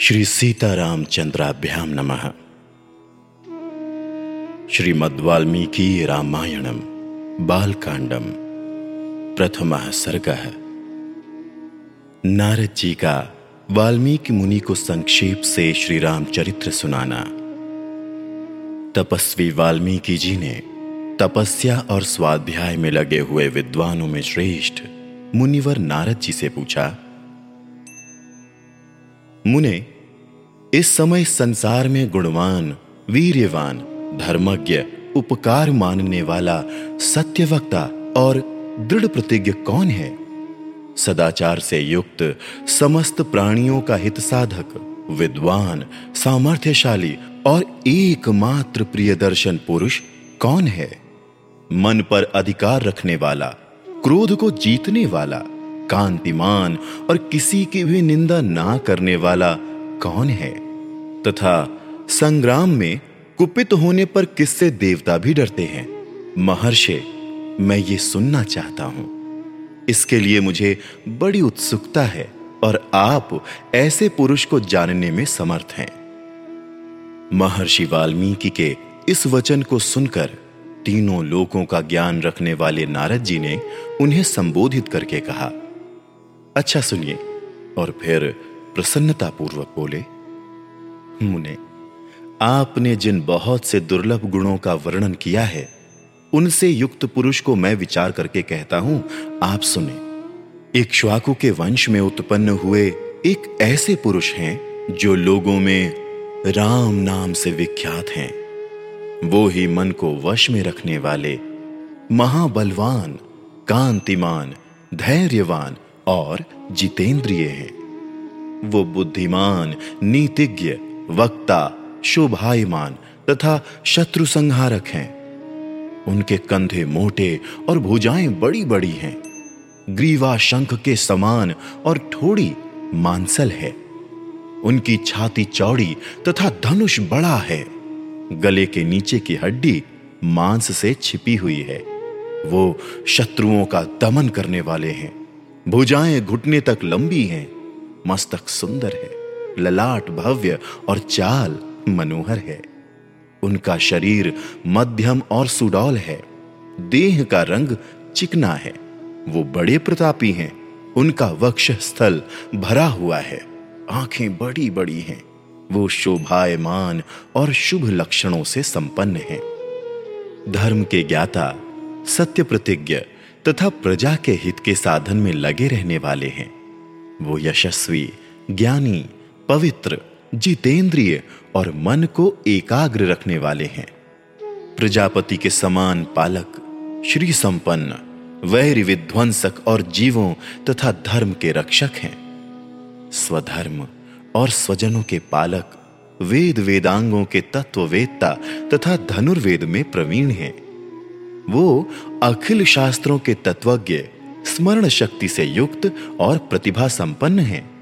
श्री सीतारामचंद्राभ्याम नमः। श्रीमद्वाल्मीकि रामायणम बालकांडम प्रथम सर्ग। नारद जी का वाल्मीकि मुनि को संक्षेप से श्री राम चरित्र सुनाना। तपस्वी वाल्मीकि जी ने तपस्या और स्वाध्याय में लगे हुए विद्वानों में श्रेष्ठ मुनिवर नारद जी से पूछा मुने, इस समय संसार में गुणवान, वीर्यवान, धर्मज्ञ, उपकार मानने वाला, सत्यवक्ता और दृढ़ प्रतिज्ञ कौन है? सदाचार से युक्त, समस्त प्राणियों का हित साधक, विद्वान, सामर्थ्यशाली और एकमात्र प्रिय दर्शन पुरुष कौन है? मन पर अधिकार रखने वाला, क्रोध को जीतने वाला कांतिमान और किसी की भी निंदा ना करने वाला कौन है? तथा संग्राम में कुपित होने पर किससे देवता भी डरते हैं? महर्षि, मैं ये सुनना चाहता हूँ। इसके लिए मुझे बड़ी उत्सुकता है और आप ऐसे पुरुष को जानने में समर्थ हैं। महर्षि वाल्मीकि के इस वचन को सुनकर तीनों लोकों का ज्ञान रखने वाले नारद जी ने उन्हें संबोधित करके कहा अच्छा सुनिए। और फिर प्रसन्नता पूर्वक बोले, मुने, आपने जिन बहुत से दुर्लभ गुणों का वर्णन किया है, उनसे युक्त पुरुष को मैं विचार करके कहता हूँ, आप सुने। एक श्वाकु के वंश में उत्पन्न हुए एक ऐसे पुरुष हैं, जो लोगों में राम नाम से विख्यात हैं। वो ही मन को वश में रखने वाले, महाबलवान, कांतिमान, धैर्यवान और जितेंद्रिय है। वो बुद्धिमान, नीतिज्ञ, वक्ता, शोभायमान तथा शत्रु संहारक हैं। उनके कंधे मोटे और भुजाएँ बड़ी बड़ी हैं। ग्रीवा शंख के समान और थोड़ी मांसल है। उनकी छाती चौड़ी तथा धनुष बड़ा है। गले के नीचे की हड्डी मांस से छिपी हुई है। वो शत्रुओं का दमन करने वाले हैं। भुजाएँ घुटने तक लंबी हैं, मस्तक सुंदर है, ललाट भव्य और चाल मनोहर है। उनका शरीर मध्यम और सुडौल है, देह का रंग चिकना है, वो बड़े प्रतापी हैं, उनका वक्ष स्थल भरा हुआ है, आँखें बड़ी बड़ी हैं, वो शोभायमान और शुभ लक्षणों से संपन्न हैं। धर्म के ज्ञाता, सत्य प्रतिज्ञ तथा प्रजा के हित के साधन में लगे रहने वाले हैं। वो यशस्वी, ज्ञानी, पवित्र, जितेंद्रिय और मन को एकाग्र रखने वाले हैं। प्रजापति के समान पालक श्री संपन्न वैर विध्वंसक और जीवों तथा धर्म के रक्षक हैं। स्वधर्म और स्वजनों के पालक वेद वेदांगों के तत्ववेत्ता तथा धनुर्वेद में प्रवीण हैं। वो अखिल शास्त्रों के तत्वज्ञ, स्मरण शक्ति से युक्त और प्रतिभा संपन्न हैं।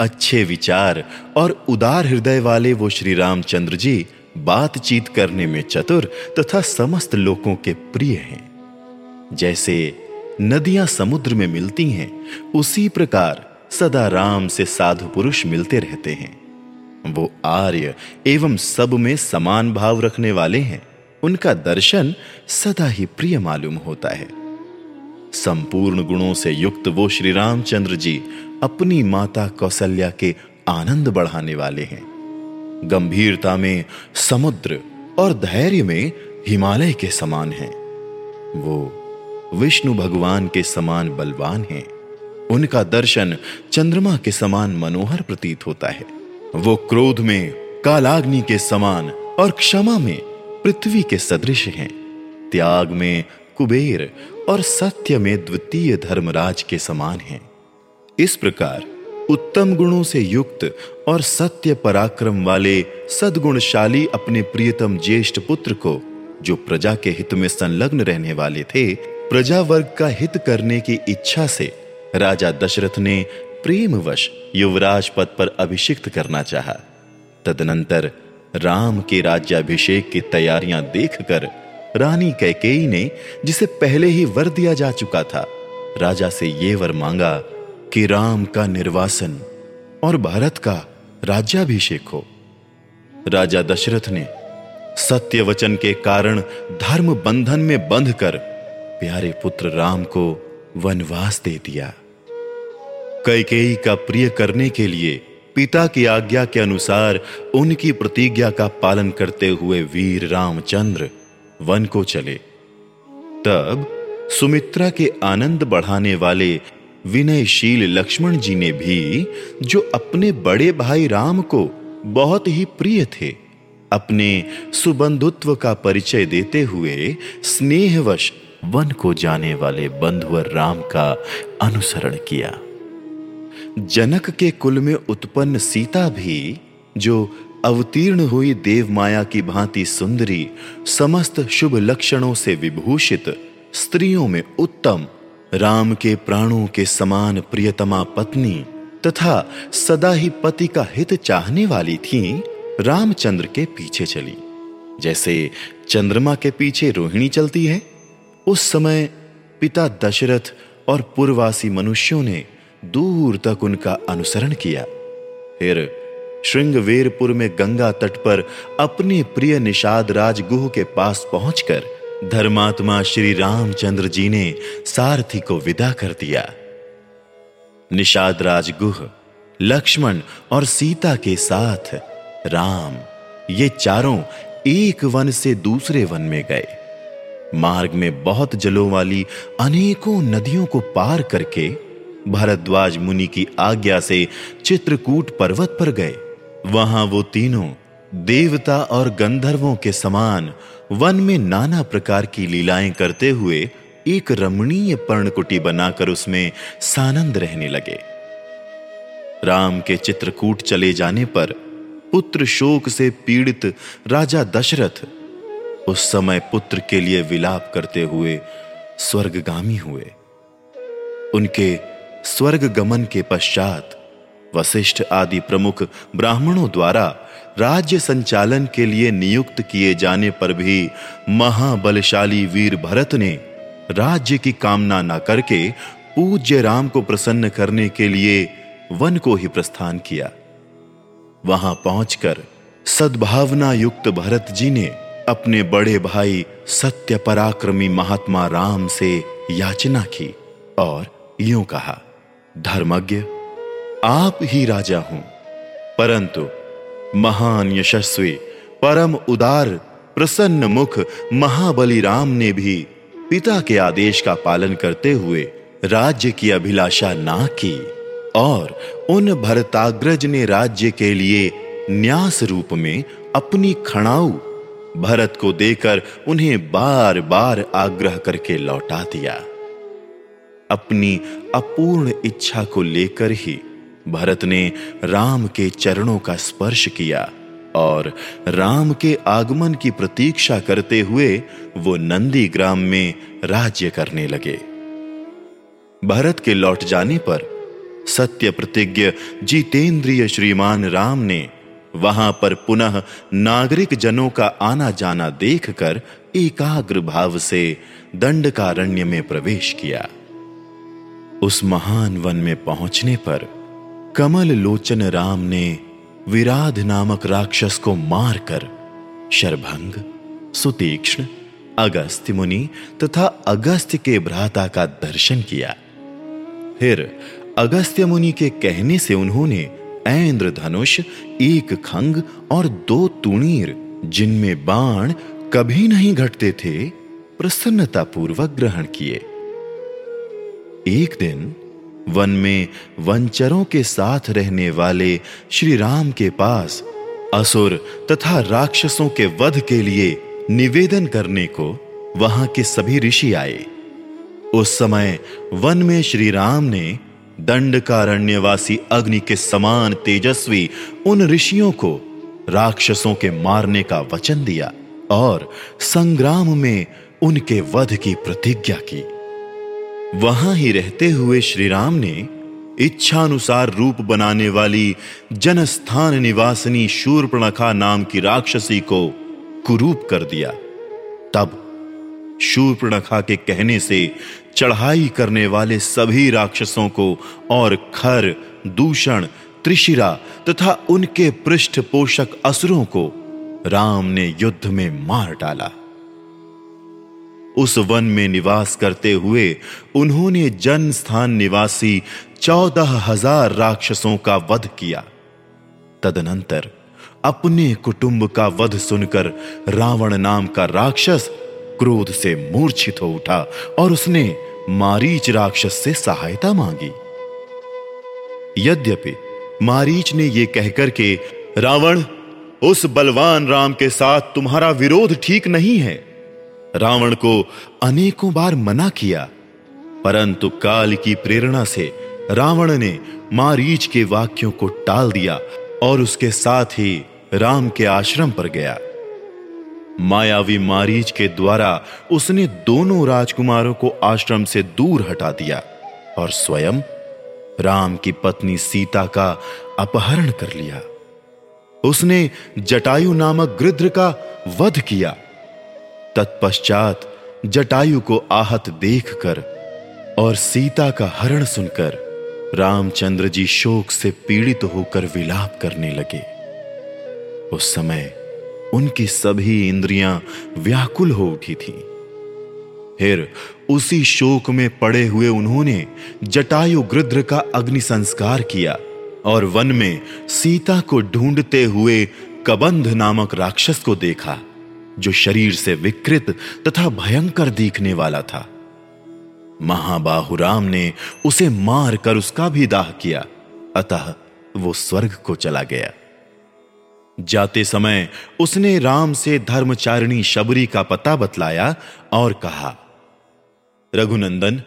अच्छे विचार और उदार हृदय वाले वो श्री रामचंद्र जी बातचीत करने में चतुर तथा समस्त लोगों के प्रिय हैं। जैसे नदियाँ समुद्र में मिलती हैं, उसी प्रकार सदा राम से साधु पुरुष मिलते रहते हैं। वो आर्य एवं सब में समान भाव रखने वाले हैं। उनका दर्शन सदा ही प्रिय मालूम होता है। संपूर्ण गुणों से युक्त वो श्री रामचंद्र जी अपनी माता कौशल्या के आनंद बढ़ाने वाले हैं। गंभीरता में, समुद्र और धैर्य में हिमालय के समान हैं। वो विष्णु भगवान के समान बलवान हैं। उनका दर्शन चंद्रमा के समान मनोहर प्रतीत होता है। वो क्रोध में, कालाग्नि के समान और क्षमा में पृथ्वी के सदृश हैं। त्याग में कुबेर और सत्य में द्वितीय धर्मराज के समान हैं। इस प्रकार उत्तम गुणों से युक्त और सत्य पराक्रम वाले सदगुणशाली अपने प्रियतम ज्येष्ठ पुत्र को, जो प्रजा के हित में संलग्न रहने वाले थे, प्रजा वर्ग का हित करने की इच्छा से राजा दशरथ ने प्रेमवश युवराज पद पर अभिषिक्त करना चाहा। तदनंतर राम के राज्याभिषेक की तैयारियाँ देखकर रानी कैकेयी ने, जिसे पहले ही वर दिया जा चुका था, राजा से यह वर मांगा कि राम का निर्वासन और भारत का राज्याभिषेक हो। राजा दशरथ ने सत्य वचन के कारण धर्म बंधन में बंध कर प्यारे पुत्र राम को वनवास दे दिया। कैकेयी का प्रिय करने के लिए पिता की आज्ञा के अनुसार उनकी प्रतिज्ञा का पालन करते हुए वीर रामचंद्र वन को चले। तब सुमित्रा के आनंद बढ़ाने वाले विनयशील लक्ष्मण जी ने भी, जो अपने बड़े भाई राम को बहुत ही प्रिय थे, अपने सुबंधुत्व का परिचय देते हुए स्नेहवश वन को जाने वाले बंधुवर राम का अनुसरण किया। जनक के कुल में उत्पन्न सीता भी, जो अवतीर्ण हुई देव माया की भांति सुंदरी, समस्त शुभ लक्षणों से विभूषित, स्त्रियों में उत्तम, राम के प्राणों के समान प्रियतमा पत्नी, तथा सदा ही पति का हित चाहने वाली थी, रामचंद्र के पीछे चली। जैसे चंद्रमा के पीछे रोहिणी चलती है, उस समय पिता दशरथ और पूर्वासी मनुष्यों ने दूर तक उनका अनुसरण किया। फिर श्रृंगवेरपुर में गंगा तट पर अपने प्रिय निषाद राजगुह के पास पहुंचकर धर्मात्मा श्री रामचंद्र जी ने सारथी को विदा कर दिया। निषाद राजगुह, लक्ष्मण और सीता के साथ राम, ये चारों एक वन से दूसरे वन में गए। मार्ग में बहुत जलों वाली अनेकों नदियों को पार करके भरद्वाज मुनि की आज्ञा से चित्रकूट पर्वत पर गए। वहाँ वो तीनों देवता और गंधर्वों के समान वन में नाना प्रकार की लीलाएँ करते हुए एक रमणीय पर्णकुटी बनाकर उसमें सानंद रहने लगे। राम के चित्रकूट चले जाने पर पुत्र शोक से पीड़ित राजा दशरथ उस समय पुत्र के लिए विलाप करते हुए स्वर्गगामी हुए। उनके स्वर्ग गमन के पश्चात वशिष्ठ आदि प्रमुख ब्राह्मणों द्वारा राज्य संचालन के लिए नियुक्त किए जाने पर भी महाबलशाली वीर भरत ने राज्य की कामना न करके पूज्य राम को प्रसन्न करने के लिए वन को ही प्रस्थान किया। वहाँ पहुंचकर सद्भावना युक्त भरत जी ने अपने बड़े भाई सत्य पराक्रमी महात्मा राम से याचना की और यूँ कहा धर्मज्ञ, आप ही राजा हूँ। परंतु महान यशस्वी, परम उदार, प्रसन्न मुख महाबली राम ने भी पिता के आदेश का पालन करते हुए राज्य की अभिलाषा ना की और उन भरताग्रज ने राज्य के लिए न्यास रूप में अपनी खड़ाऊ भरत को देकर उन्हें बार बार आग्रह करके लौटा दिया। अपनी अपूर्ण इच्छा को लेकर ही भरत ने राम के चरणों का स्पर्श किया और राम के आगमन की प्रतीक्षा करते हुए वो नंदी ग्राम में राज्य करने लगे। भरत के लौट जाने पर सत्य प्रतिज्ञ जितेंद्रिय श्रीमान राम ने वहाँ पर पुनः नागरिक जनों का आना जाना देखकर एकाग्र भाव से दंडकारण्य में प्रवेश किया। उस महान वन में पहुँचने पर कमल लोचन राम ने विराध नामक राक्षस को मारकर शरभंग, सुतीक्ष्ण, अगस्त्य मुनि तथा अगस्त्य के भ्राता का दर्शन किया। फिर अगस्त्य मुनि के कहने से उन्होंने ऐन्द्र धनुष एक खंग और दो तुणीर, जिनमें बाण कभी नहीं घटते थे प्रसन्नता पूर्वक ग्रहण किए। एक दिन वन में वनचरों के साथ रहने वाले श्री राम के पास असुर तथा राक्षसों के वध के लिए निवेदन करने को वहाँ के सभी ऋषि आए। उस समय वन में श्री राम ने दंडकारण्यवासी अग्नि के समान तेजस्वी उन ऋषियों को राक्षसों के मारने का वचन दिया और संग्राम में उनके वध की प्रतिज्ञा की। वहाँ ही रहते हुए श्री राम ने इच्छानुसार रूप बनाने वाली जनस्थान निवासनी शूर्पणखा नाम की राक्षसी को कुरूप कर दिया। तब शूर्पणखा के कहने से चढ़ाई करने वाले सभी राक्षसों को और खर, दूषण, त्रिशिरा तथा उनके पृष्ठ पोषक असुरों को राम ने युद्ध में मार डाला। उस वन में निवास करते हुए उन्होंने जन स्थान निवासी चौदह हज़ार राक्षसों का वध किया। तदनंतर अपने कुटुंब का वध सुनकर रावण नाम का राक्षस क्रोध से मूर्छित हो उठा और उसने मारीच राक्षस से सहायता मांगी। यद्यपि मारीच ने यह कहकर के, रावण, उस बलवान राम के साथ तुम्हारा विरोध ठीक नहीं है। रावण को अनेकों बार मना किया, परंतु काल की प्रेरणा से रावण ने मारीच के वाक्यों को टाल दिया और उसके साथ ही राम के आश्रम पर गया। मायावी मारीच के द्वारा उसने दोनों राजकुमारों को आश्रम से दूर हटा दिया और स्वयं राम की पत्नी सीता का अपहरण कर लिया। उसने जटायु नामक गृध्र का वध किया। तत्पश्चात जटायु को आहत देखकर और सीता का हरण सुनकर रामचंद्र जी शोक से पीड़ित होकर विलाप करने लगे। उस समय उनकी सभी इंद्रियाँ व्याकुल हो उठी थी। फिर उसी शोक में पड़े हुए उन्होंने जटायु गृद्र का अग्नि संस्कार किया और वन में सीता को ढूंढते हुए कबंध नामक राक्षस को देखा। जो शरीर से विकृत तथा भयंकर दिखने वाला था। महाबाहु राम ने उसे मारकर उसका भी दाह किया, अतः वो स्वर्ग को चला गया। जाते समय उसने राम से धर्मचारिणी शबरी का पता बतलाया और कहा, रघुनंदन,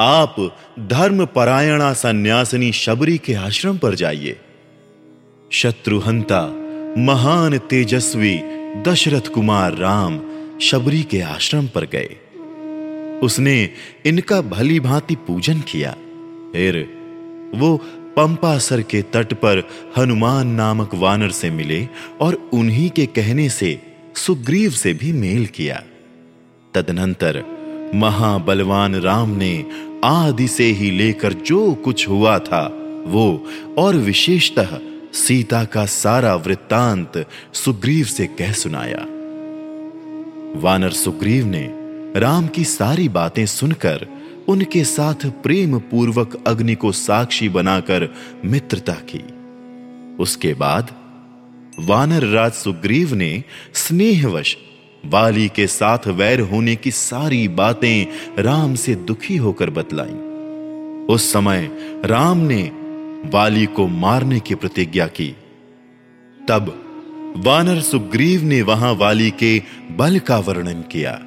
आप धर्म परायणा सन्यासिनी शबरी के आश्रम पर जाइए। शत्रुहंता, महान तेजस्वी दशरथ कुमार राम शबरी के आश्रम पर गए। उसने इनका भली भांति पूजन किया। फिर वो पंपासर के तट पर हनुमान नामक वानर से मिले और उन्हीं के कहने से, सुग्रीव से भी मेल किया। तदनंतर महाबलवान राम ने आदि से ही लेकर जो कुछ हुआ था, वो और विशेषतः सीता का सारा वृत्तांत सुग्रीव से कह सुनाया। वानर सुग्रीव ने राम की सारी बातें सुनकर उनके साथ प्रेम पूर्वक अग्नि को साक्षी बनाकर मित्रता की। उसके बाद वानर राज सुग्रीव ने स्नेहवश वाली के साथ वैर होने की सारी बातें राम से दुखी होकर बतलाई। उस समय राम ने वाली को मारने की प्रतिज्ञा की। तब वानर सुग्रीव ने वहाँ वाली के बल का वर्णन किया,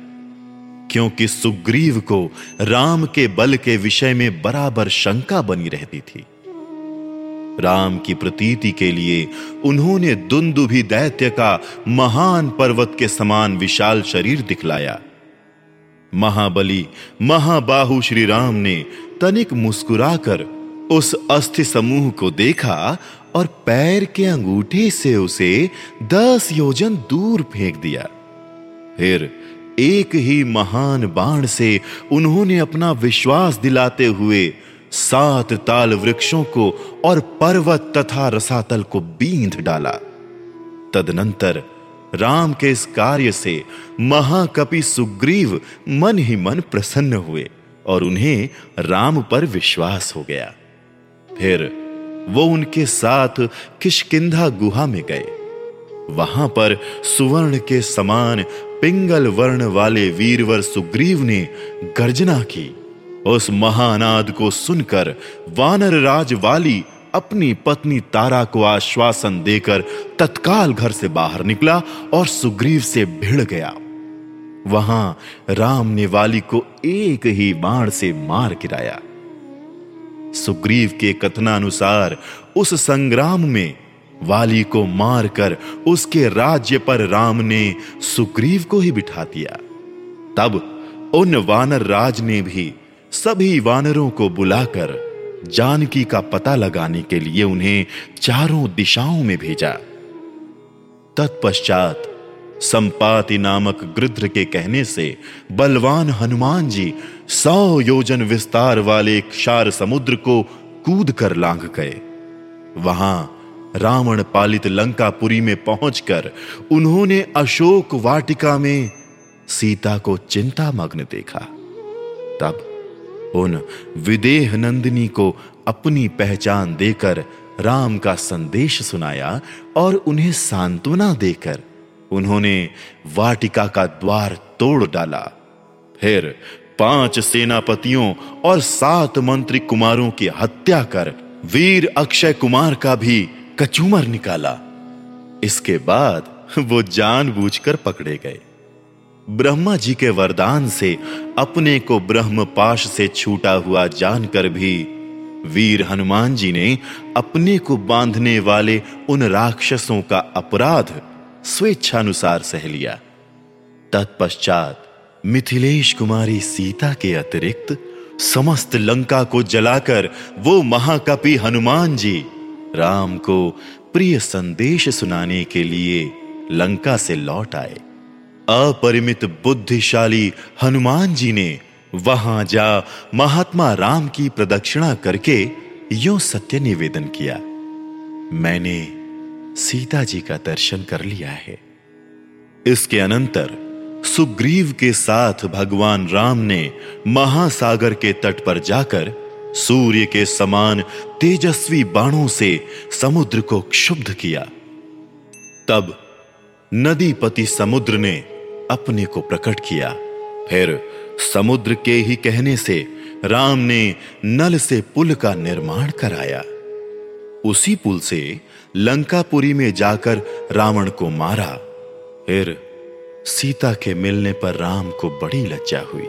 क्योंकि सुग्रीव को राम के बल के विषय में बराबर शंका बनी रहती थी। राम की प्रतीति के लिए उन्होंने दुंदुभि दैत्य का महान पर्वत के समान विशाल शरीर दिखलाया। महाबली, महाबाहु श्री राम ने तनिक मुस्कुराकर उस अस्थि समूह को देखा और पैर के अंगूठे से उसे दस योजन दूर फेंक दिया। फिर एक ही महान बाण से उन्होंने अपना विश्वास दिलाते हुए सात ताल वृक्षों को और पर्वत तथा रसातल को बींध डाला। तदनंतर राम के इस कार्य से महाकपि सुग्रीव मन ही मन प्रसन्न हुए और उन्हें राम पर विश्वास हो गया। फिर वो उनके साथ किशकिंधा गुहा में गए। वहाँ पर सुवर्ण के समान पिंगल वर्ण वाले वीरवर सुग्रीव ने गर्जना की। उस महानाद को सुनकर वानर राज वाली अपनी पत्नी तारा को आश्वासन देकर तत्काल घर से बाहर निकला और सुग्रीव से भिड़ गया। वहाँ राम ने वाली को एक ही बाण से मार गिराया। सुग्रीव के कथनानुसार उस संग्राम में वाली को मारकर उसके राज्य पर राम ने सुग्रीव को ही बिठा दिया। तब उन वानर राज ने भी सभी वानरों को बुलाकर जानकी का पता लगाने के लिए उन्हें चारों दिशाओं में भेजा। तत्पश्चात संपाति नामक गृध्र के कहने से, बलवान हनुमान जी सौ योजन विस्तार वाले क्षार समुद्र को कूद कर लांग गए। वहाँ रावण पालित लंकापुरी में पहुंचकर उन्होंने अशोक वाटिका में सीता को चिंता मग्न देखा। तब उन विदेह नंदिनी को अपनी पहचान देकर राम का संदेश सुनाया और उन्हें सांत्वना देकर उन्होंने वाटिका का द्वार तोड़ डाला। फिर पाँच सेनापतियों और सात मंत्री कुमारों की हत्या कर वीर अक्षय कुमार का भी कचूमर निकाला। इसके बाद वो जानबूझकर पकड़े गए। ब्रह्मा जी के वरदान से अपने को ब्रह्म पाश से छूटा हुआ जानकर भी वीर हनुमान जी ने अपने को बांधने वाले उन राक्षसों का अपराध स्वेच्छानुसार सह लिया तत्पश्चात मिथिलेश कुमारी सीता के अतिरिक्त समस्त लंका को जलाकर वो महाकपि हनुमान जी राम को प्रिय संदेश सुनाने के लिए लंका से लौट आए। अपरिमित बुद्धिशाली हनुमान जी ने वहाँ जा महात्मा राम की प्रदक्षिणा करके यो सत्य निवेदन किया। मैंने सीता जी का दर्शन कर लिया है। इसके अनंतर सुग्रीव के साथ भगवान राम ने महासागर के तट पर जाकर सूर्य के समान तेजस्वी बाणों से समुद्र को क्षुब्ध किया। तब नदीपति समुद्र ने अपने को प्रकट किया। फिर समुद्र के ही कहने से राम ने नल से पुल का निर्माण कराया। उसी पुल से लंकापुरी में जाकर रावण को मारा। फिर सीता के मिलने पर राम को बड़ी लज्जा हुई।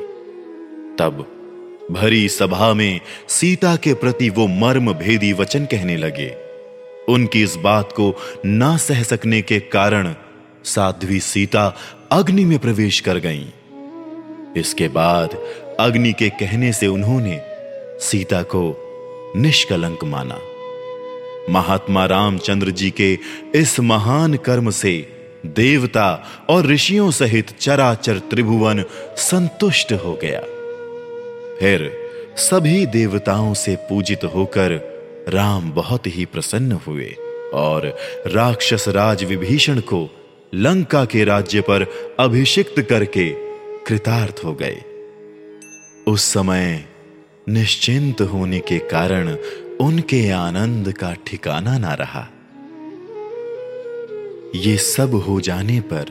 तब भरी सभा में सीता के प्रति वो मर्म भेदी वचन कहने लगे। उनकी इस बात को ना सह सकने के कारण साध्वी सीता अग्नि में प्रवेश कर गईं। इसके बाद अग्नि के कहने से उन्होंने सीता को निष्कलंक माना। महात्मा रामचंद्र जी के इस महान कर्म से देवता और ऋषियों सहित चराचर त्रिभुवन संतुष्ट हो गया। फिर सभी देवताओं से पूजित होकर राम बहुत ही प्रसन्न हुए और राक्षस राज विभीषण को लंका के राज्य पर अभिषिक्त करके कृतार्थ हो गए। उस समय निश्चिंत होने के कारण उनके आनंद का ठिकाना ना रहा। ये सब हो जाने पर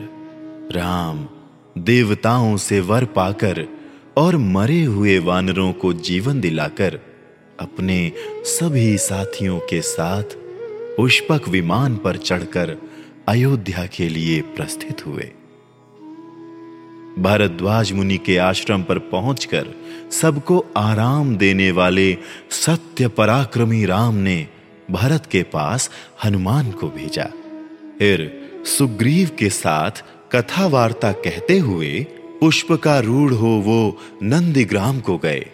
राम देवताओं से वर पाकर और मरे हुए वानरों को जीवन दिलाकर अपने सभी साथियों के साथ पुष्पक विमान पर चढ़कर अयोध्या के लिए प्रस्थित हुए। भारद्वाज मुनि के आश्रम पर पहुंचकर सबको आराम देने वाले सत्य पराक्रमी राम ने भरत के पास हनुमान को भेजा। फिर सुग्रीव के साथ कथा वार्ता कहते हुए पुष्प का रूढ़ हो वो नंदीग्राम को गए।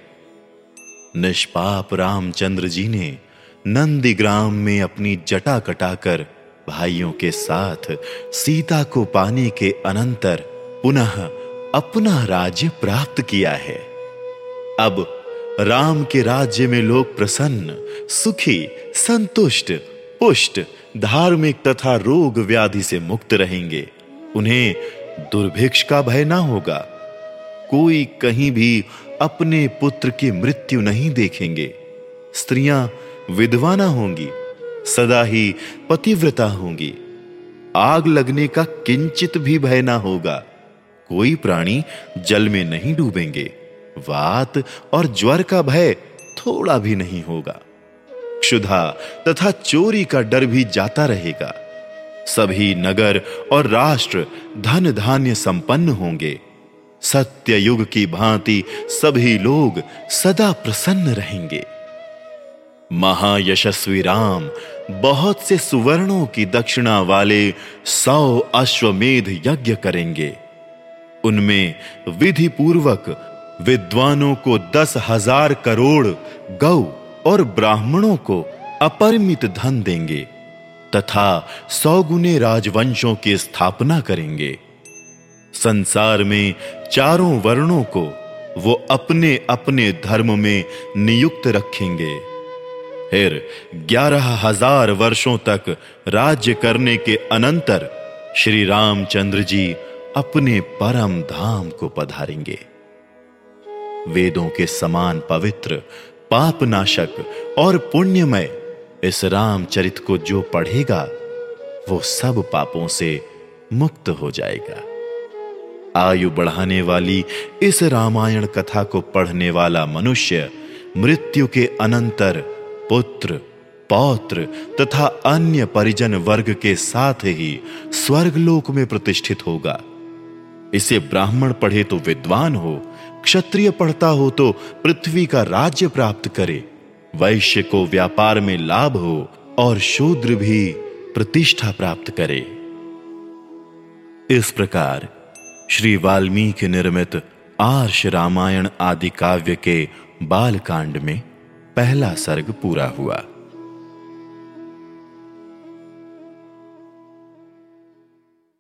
निष्पाप रामचंद्र जी ने नंदीग्राम में अपनी जटा कटाकर भाइयों के साथ सीता को पाने के अनंतर पुनः अपना राज्य प्राप्त किया है। अब राम के राज्य में लोग प्रसन्न, सुखी, संतुष्ट, पुष्ट, धार्मिक तथा रोग व्याधि से मुक्त रहेंगे। उन्हें दुर्भिक्ष का भय ना होगा। कोई कहीं भी अपने पुत्र की मृत्यु नहीं देखेंगे। स्त्रियाँ विधवा ना होंगी, सदा ही पतिव्रता होंगी। आग लगने का किंचित भी भय ना होगा। कोई प्राणी जल में नहीं डूबेंगे। वात और ज्वर का भय थोड़ा भी नहीं होगा। क्षुधा तथा चोरी का डर भी जाता रहेगा। सभी नगर और राष्ट्र धन धान्य संपन्न होंगे। सत्य युग की भांति सभी लोग सदा प्रसन्न रहेंगे। महायशस्वी राम, बहुत से सुवर्णों की दक्षिणा वाले सौ अश्वमेध यज्ञ करेंगे। उनमें विधि पूर्वक विद्वानों को दस हज़ार करोड़ गौ और ब्राह्मणों को अपरिमित धन देंगे तथा सौ सौगुने राजवंशों की स्थापना करेंगे। संसार में चारों वर्णों को वो अपने अपने धर्म में नियुक्त रखेंगे। फिर ग्यारह हज़ार वर्षों तक राज्य करने के अनंतर श्री रामचंद्र जी अपने परम धाम को पधारेंगे। वेदों के समान पवित्र पाप नाशक और पुण्यमय इस रामचरित को जो पढ़ेगा, वो सब पापों से मुक्त हो जाएगा। आयु बढ़ाने वाली इस रामायण कथा को पढ़ने वाला मनुष्य मृत्यु के अनंतर पुत्र, पौत्र तथा अन्य परिजन वर्ग के साथ ही स्वर्गलोक में प्रतिष्ठित होगा। इसे ब्राह्मण पढ़े तो विद्वान हो, क्षत्रिय पढ़ता हो तो पृथ्वी का राज्य प्राप्त करे। वैश्य को व्यापार में लाभ हो और शूद्र भी प्रतिष्ठा प्राप्त करे। इस प्रकार श्री वाल्मीकि निर्मित आर्ष रामायण आदि काव्य के बालकांड में पहला सर्ग पूरा हुआ।